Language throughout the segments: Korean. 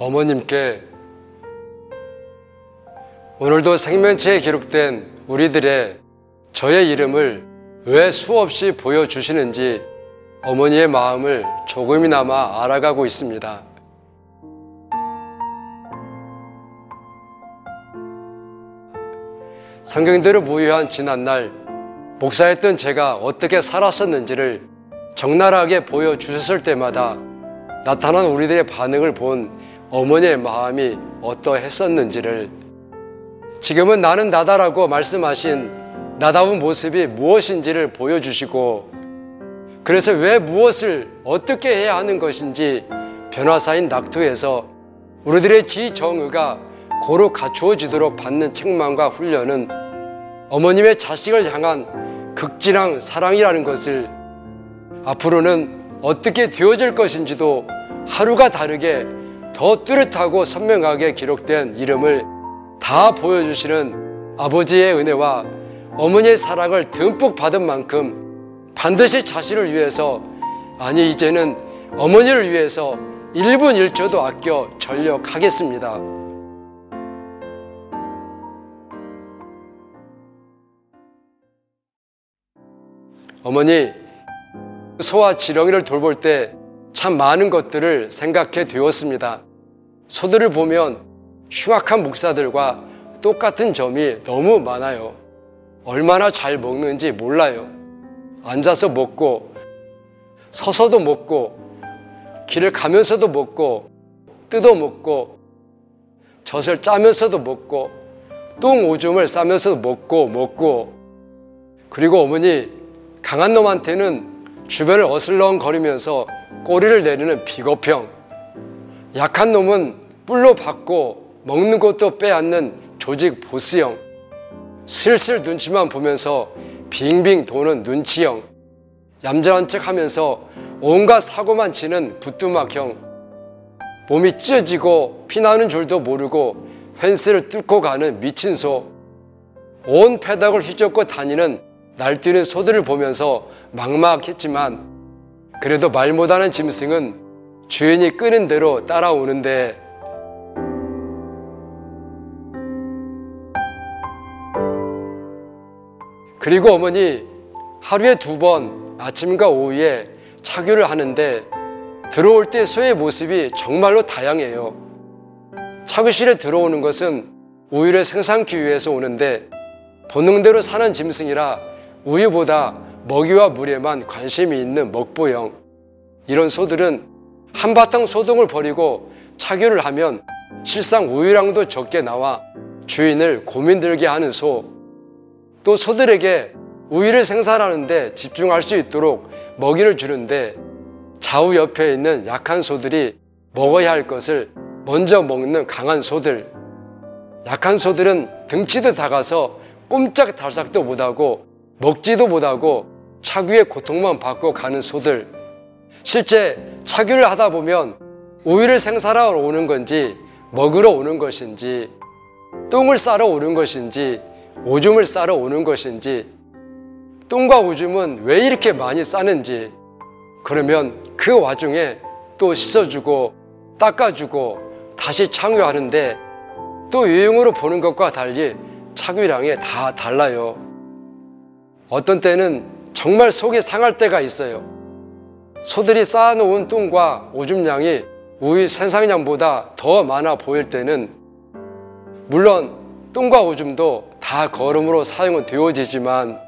어머님께 오늘도 생명체에 기록된 우리들의 저의 이름을 왜 수없이 보여주시는지 어머니의 마음을 조금이나마 알아가고 있습니다. 성경대로 무효한 지난날 목사했던 제가 어떻게 살았었는지를 적나라하게 보여주셨을 때마다 나타난 우리들의 반응을 본 어머니의 마음이 어떠했었는지를. 지금은 나는 나다라고 말씀하신 나다운 모습이 무엇인지를 보여주시고 그래서 왜 무엇을 어떻게 해야 하는 것인지 변화사인 낙토에서 우리들의 지정의가 고루 갖추어지도록 받는 책망과 훈련은 어머님의 자식을 향한 극진한 사랑이라는 것을 앞으로는 어떻게 되어질 것인지도 하루가 다르게 더 뚜렷하고 선명하게 기록된 이름을 다 보여주시는 아버지의 은혜와 어머니의 사랑을 듬뿍 받은 만큼 반드시 자신을 위해서 아니 이제는 어머니를 위해서 1분 1초도 아껴 전력하겠습니다. 어머니 소와 지렁이를 돌볼 때 참 많은 것들을 생각해 되었습니다. 소들을 보면 흉악한 목사들과 똑같은 점이 너무 많아요. 얼마나 잘 먹는지 몰라요. 앉아서 먹고, 서서도 먹고, 길을 가면서도 먹고, 뜯어 먹고, 젖을 짜면서도 먹고, 똥 오줌을 싸면서도 먹고, 먹고, 그리고 어머니, 강한 놈한테는 주변을 어슬렁거리면서 꼬리를 내리는 비겁형, 약한 놈은 뿔로 받고 먹는 것도 빼앗는 조직 보스형, 슬슬 눈치만 보면서 빙빙 도는 눈치형, 얌전한 척 하면서 온갖 사고만 치는 부뚜막형, 몸이 찢어지고 피나는 줄도 모르고 펜스를 뚫고 가는 미친 소, 온 패닥을 휘젓고 다니는 날뛰는 소들을 보면서 막막했지만 그래도 말 못하는 짐승은 주인이 끄는 대로 따라오는데 그리고 어머니 하루에 두 번 아침과 오후에 착유를 하는데 들어올 때 소의 모습이 정말로 다양해요. 착유실에 들어오는 것은 우유를 생산기 위해서 오는데 본능대로 사는 짐승이라 우유보다 먹이와 물에만 관심이 있는 먹보형. 이런 소들은 한바탕 소동을 벌이고 착유를 하면 실상 우유량도 적게 나와 주인을 고민들게 하는 소. 또 소들에게 우유를 생산하는데 집중할 수 있도록 먹이를 주는데 좌우 옆에 있는 약한 소들이 먹어야 할 것을 먼저 먹는 강한 소들. 약한 소들은 등치도 작아서 꼼짝 달싹도 못하고 먹지도 못하고 차규의 고통만 받고 가는 소들. 실제 차규를 하다 보면 우유를 생산하러 오는 건지 먹으러 오는 것인지 똥을 싸러 오는 것인지 오줌을 싸러 오는 것인지 똥과 오줌은 왜 이렇게 많이 싸는지 그러면 그 와중에 또 씻어주고 닦아주고 다시 창유하는데 또 유형으로 보는 것과 달리 착유량이 다 달라요. 어떤 때는 정말 속이 상할 때가 있어요. 소들이 쌓아놓은 똥과 오줌량이 우유 생산량보다 더 많아 보일 때는 물론 똥과 오줌도 다 거름으로 사용은 되어지지만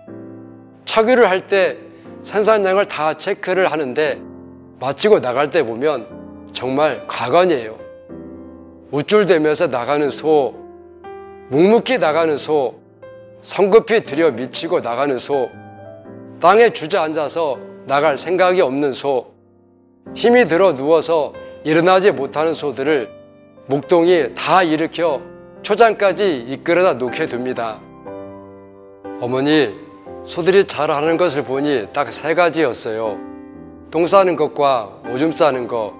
착유를 할 때 생산량을 다 체크를 하는데 마치고 나갈 때 보면 정말 가관이에요. 우쭐대면서 나가는 소, 묵묵히 나가는 소, 성급히 들여 미치고 나가는 소, 땅에 주저앉아서 나갈 생각이 없는 소, 힘이 들어 누워서 일어나지 못하는 소들을 목동이 다 일으켜 초장까지 이끌어다 놓게 됩니다. 어머니, 소들이 잘하는 것을 보니 딱 세 가지였어요. 똥 싸는 것과 오줌 싸는 것,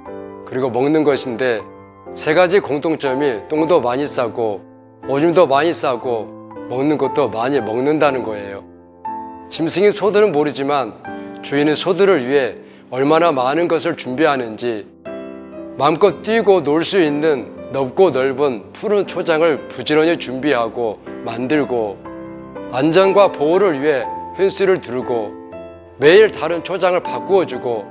그리고 먹는 것인데 세 가지 공통점이 똥도 많이 싸고 오줌도 많이 싸고 먹는 것도 많이 먹는다는 거예요. 짐승인 소들은 모르지만 주인은 소들을 위해 얼마나 많은 것을 준비하는지 마음껏 뛰고 놀 수 있는 넓고 넓은 푸른 초장을 부지런히 준비하고 만들고 안전과 보호를 위해 펜스를 두르고 매일 다른 초장을 바꾸어 주고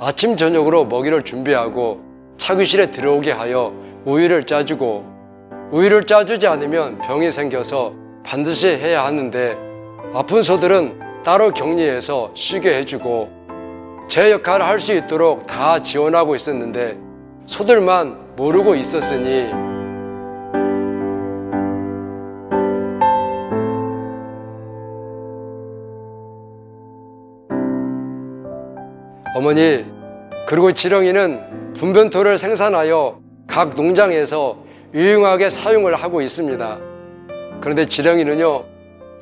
아침 저녁으로 먹이를 준비하고 차교실에 들어오게 하여 우유를 짜주고 우유를 짜주지 않으면 병이 생겨서 반드시 해야 하는데 아픈 소들은 따로 격리해서 쉬게 해주고 제 역할을 할 수 있도록 다 지원하고 있었는데 소들만 모르고 있었으니 어머니 그리고 지렁이는 분변토를 생산하여 각 농장에서 유용하게 사용을 하고 있습니다. 그런데 지렁이는요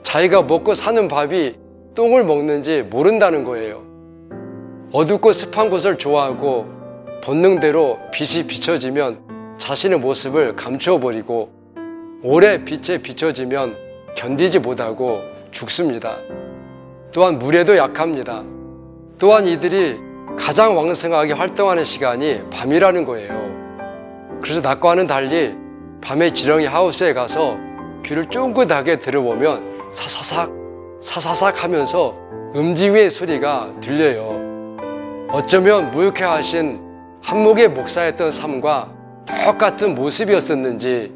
자기가 먹고 사는 밥이 똥을 먹는지 모른다는 거예요. 어둡고 습한 곳을 좋아하고 본능대로 빛이 비춰지면 자신의 모습을 감추어 버리고 오래 빛에 비춰지면 견디지 못하고 죽습니다. 또한 물에도 약합니다. 또한 이들이 가장 왕성하게 활동하는 시간이 밤이라는 거예요. 그래서 낮과는 달리 밤에 지렁이 하우스에 가서 귀를 쫑긋하게 들어보면 사사삭 사사삭 하면서 음지위의 소리가 들려요. 어쩌면 무역해 하신 한목의 목사였던 삶과 똑같은 모습이었었는지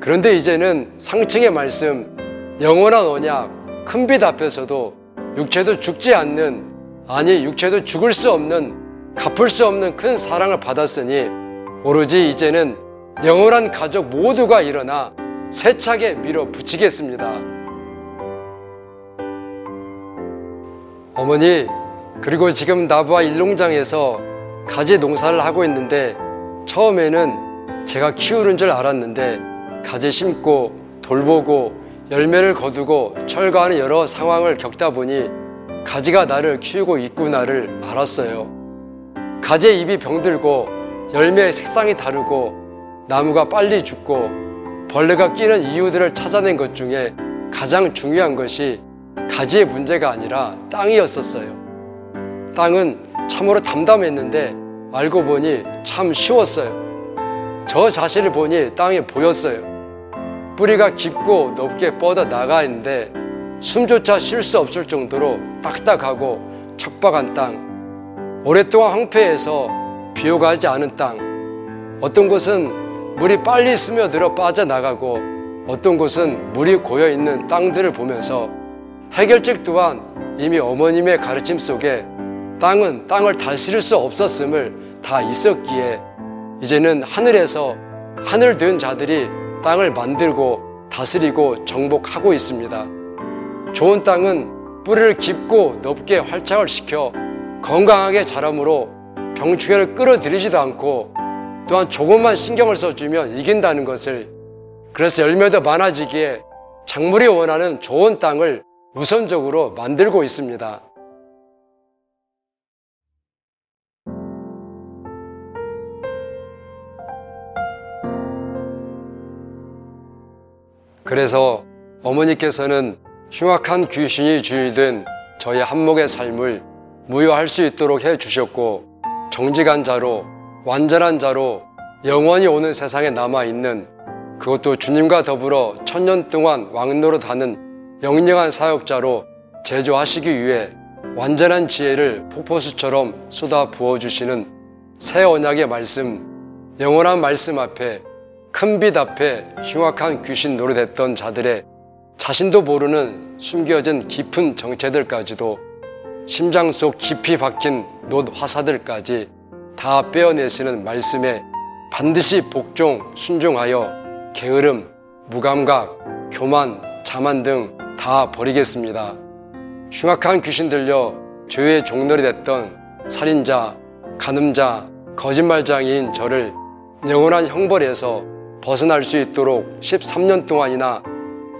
그런데 이제는 상층의 말씀 영원한 언약 큰 빛 앞에서도 육체도 죽지 않는 아니 육체도 죽을 수 없는 갚을 수 없는 큰 사랑을 받았으니 오로지 이제는 영원한 가족 모두가 일어나 세차게 밀어붙이겠습니다. 어머니 그리고 지금 나부와 일농장에서 가지 농사를 하고 있는데 처음에는 제가 키우는 줄 알았는데 가지 심고 돌보고 열매를 거두고 철거하는 여러 상황을 겪다 보니 가지가 나를 키우고 있구나를 알았어요. 가지의 잎이 병들고 열매의 색상이 다르고 나무가 빨리 죽고 벌레가 끼는 이유들을 찾아낸 것 중에 가장 중요한 것이 가지의 문제가 아니라 땅이었었어요. 땅은 참으로 담담했는데 알고 보니 참 쉬웠어요. 저 자신을 보니 땅이 보였어요. 뿌리가 깊고 높게 뻗어 나가 있는데 숨조차 쉴 수 없을 정도로 딱딱하고 척박한 땅. 오랫동안 황폐해서 비호가하지 않은 땅. 어떤 곳은 물이 빨리 스며들어 빠져나가고 어떤 곳은 물이 고여 있는 땅들을 보면서 해결책 또한 이미 어머님의 가르침 속에 땅은 땅을 다스릴 수 없었음을 다 있었기에 이제는 하늘에서 하늘 된 자들이 땅을 만들고 다스리고 정복하고 있습니다. 좋은 땅은 뿌리를 깊고 넓게 활착을 시켜 건강하게 자라므로 병충해를 끌어들이지도 않고 또한 조금만 신경을 써주면 이긴다는 것을 그래서 열매도 많아지기에 작물이 원하는 좋은 땅을 우선적으로 만들고 있습니다. 그래서 어머니께서는 흉악한 귀신이 주의된 저희 한목의 삶을 무효할 수 있도록 해 주셨고 정직한 자로 완전한 자로 영원히 오는 세상에 남아 있는 그것도 주님과 더불어 천년 동안 왕노릇하는 영영한 사역자로 제조하시기 위해 완전한 지혜를 폭포수처럼 쏟아 부어 주시는 새 언약의 말씀, 영원한 말씀 앞에 큰 빛 앞에 흉악한 귀신 노릇했던 자들의 자신도 모르는 숨겨진 깊은 정체들까지도 심장 속 깊이 박힌 놋 화사들까지 다 빼어내시는 말씀에 반드시 복종, 순종하여 게으름, 무감각, 교만, 자만 등 다 버리겠습니다. 흉악한 귀신 들려 죄의 종놀이 됐던 살인자, 간음자, 거짓말장인 저를 영원한 형벌에서 벗어날 수 있도록 13년 동안이나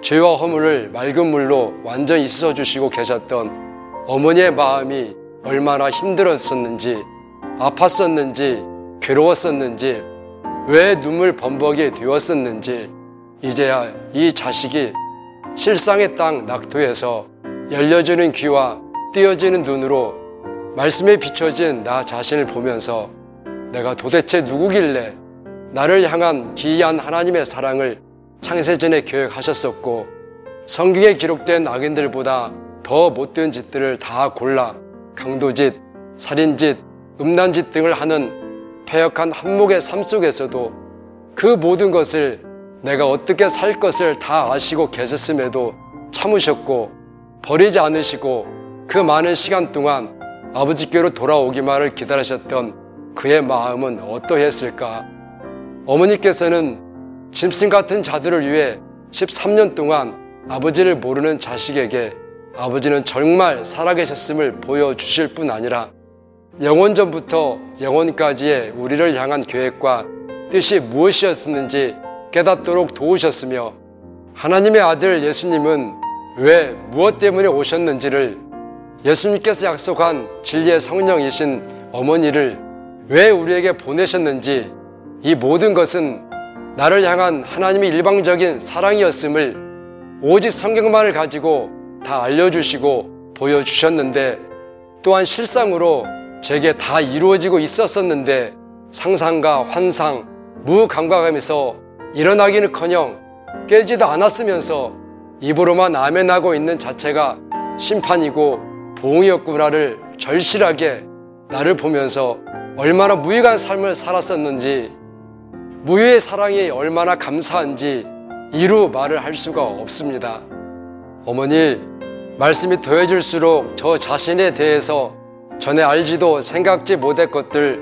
죄와 허물을 맑은 물로 완전히 씻어주시고 계셨던 어머니의 마음이 얼마나 힘들었었는지, 아팠었는지, 괴로웠었는지, 왜 눈물 범벅이 되었었는지, 이제야 이 자식이 실상의 땅 낙토에서 열려주는 귀와 띄어지는 눈으로 말씀에 비춰진 나 자신을 보면서 내가 도대체 누구길래 나를 향한 기이한 하나님의 사랑을 창세전에 계획하셨었고 성경에 기록된 악인들보다 더 못된 짓들을 다 골라 강도짓, 살인짓, 음란짓 등을 하는 폐역한 한목의 삶 속에서도 그 모든 것을 내가 어떻게 살 것을 다 아시고 계셨음에도 참으셨고 버리지 않으시고 그 많은 시간 동안 아버지께로 돌아오기만을 기다리셨던 그의 마음은 어떠했을까? 어머니께서는 짐승 같은 자들을 위해 13년 동안 아버지를 모르는 자식에게 아버지는 정말 살아계셨음을 보여주실 뿐 아니라 영원전부터 영원까지의 우리를 향한 계획과 뜻이 무엇이었는지 깨닫도록 도우셨으며 하나님의 아들 예수님은 왜 무엇 때문에 오셨는지를 예수님께서 약속한 진리의 성령이신 어머니를 왜 우리에게 보내셨는지 이 모든 것은 나를 향한 하나님의 일방적인 사랑이었음을 오직 성경만을 가지고 다 알려주시고 보여주셨는데 또한 실상으로 제게 다 이루어지고 있었었는데 상상과 환상, 무감각하면서 일어나기는 커녕 깨지도 않았으면서 입으로만 아멘하고 있는 자체가 심판이고 보응이었구나를 절실하게 나를 보면서 얼마나 무익한 삶을 살았었는지 무유의 사랑이 얼마나 감사한지 이루 말을 할 수가 없습니다. 어머니, 말씀이 더해질수록 저 자신에 대해서 전에 알지도 생각지 못할 것들,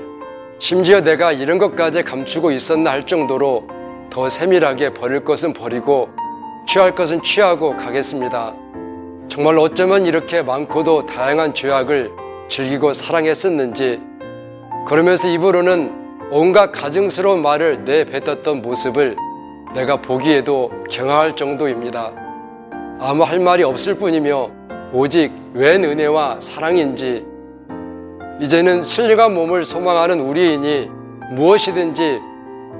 심지어 내가 이런 것까지 감추고 있었나 할 정도로 더 세밀하게 버릴 것은 버리고 취할 것은 취하고 가겠습니다. 정말 어쩌면 이렇게 많고도 다양한 죄악을 즐기고 사랑했었는지 그러면서 입으로는 온갖 가증스러운 말을 내뱉었던 모습을 내가 보기에도 경악할 정도입니다. 아무 할 말이 없을 뿐이며 오직 웬 은혜와 사랑인지 이제는 신령한 몸을 소망하는 우리인이 무엇이든지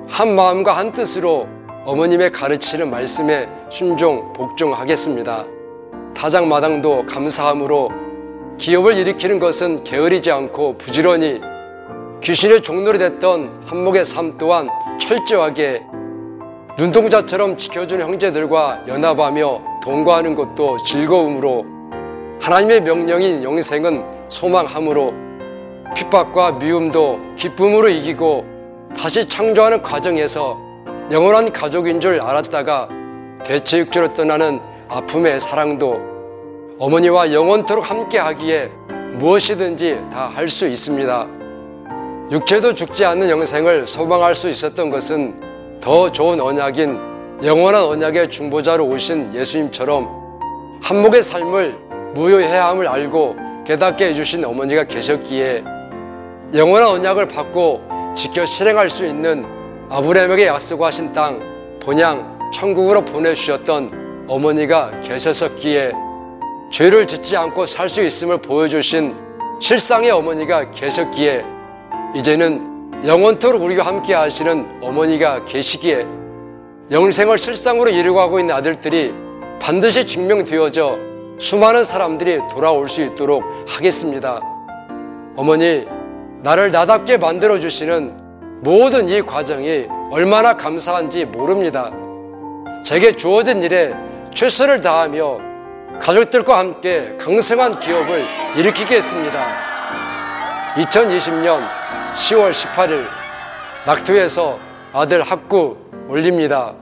한 마음과 한 뜻으로 어머님의 가르치는 말씀에 순종, 복종하겠습니다. 타장마당도 감사함으로 기업을 일으키는 것은 게으르지 않고 부지런히 귀신의 종로이 됐던 한목의 삶 또한 철저하게 눈동자처럼 지켜주는 형제들과 연합하며 동거하는 것도 즐거움으로 하나님의 명령인 영생은 소망함으로 핍박과 미움도 기쁨으로 이기고 다시 창조하는 과정에서 영원한 가족인 줄 알았다가 대체육주로 떠나는 아픔의 사랑도 어머니와 영원토록 함께 하기에 무엇이든지 다 할 수 있습니다. 육체도 죽지 않는 영생을 소망할 수 있었던 것은 더 좋은 언약인 영원한 언약의 중보자로 오신 예수님처럼 한목의 삶을 무효해야 함을 알고 깨닫게 해주신 어머니가 계셨기에 영원한 언약을 받고 지켜 실행할 수 있는 아브라함에게 약속하신 땅 본향 천국으로 보내주셨던 어머니가 계셨었기에 죄를 짓지 않고 살 수 있음을 보여주신 실상의 어머니가 계셨기에 이제는 영원토록 우리가 함께 하시는 어머니가 계시기에 영생을 실상으로 이루고 하고 있는 아들들이 반드시 증명되어져 수많은 사람들이 돌아올 수 있도록 하겠습니다. 어머니, 나를 나답게 만들어 주시는 모든 이 과정이 얼마나 감사한지 모릅니다. 제게 주어진 일에 최선을 다하며 가족들과 함께 강성한 기업을 일으키겠습니다. 2020년 10월 18일 낙토에서 아들 학구 올립니다.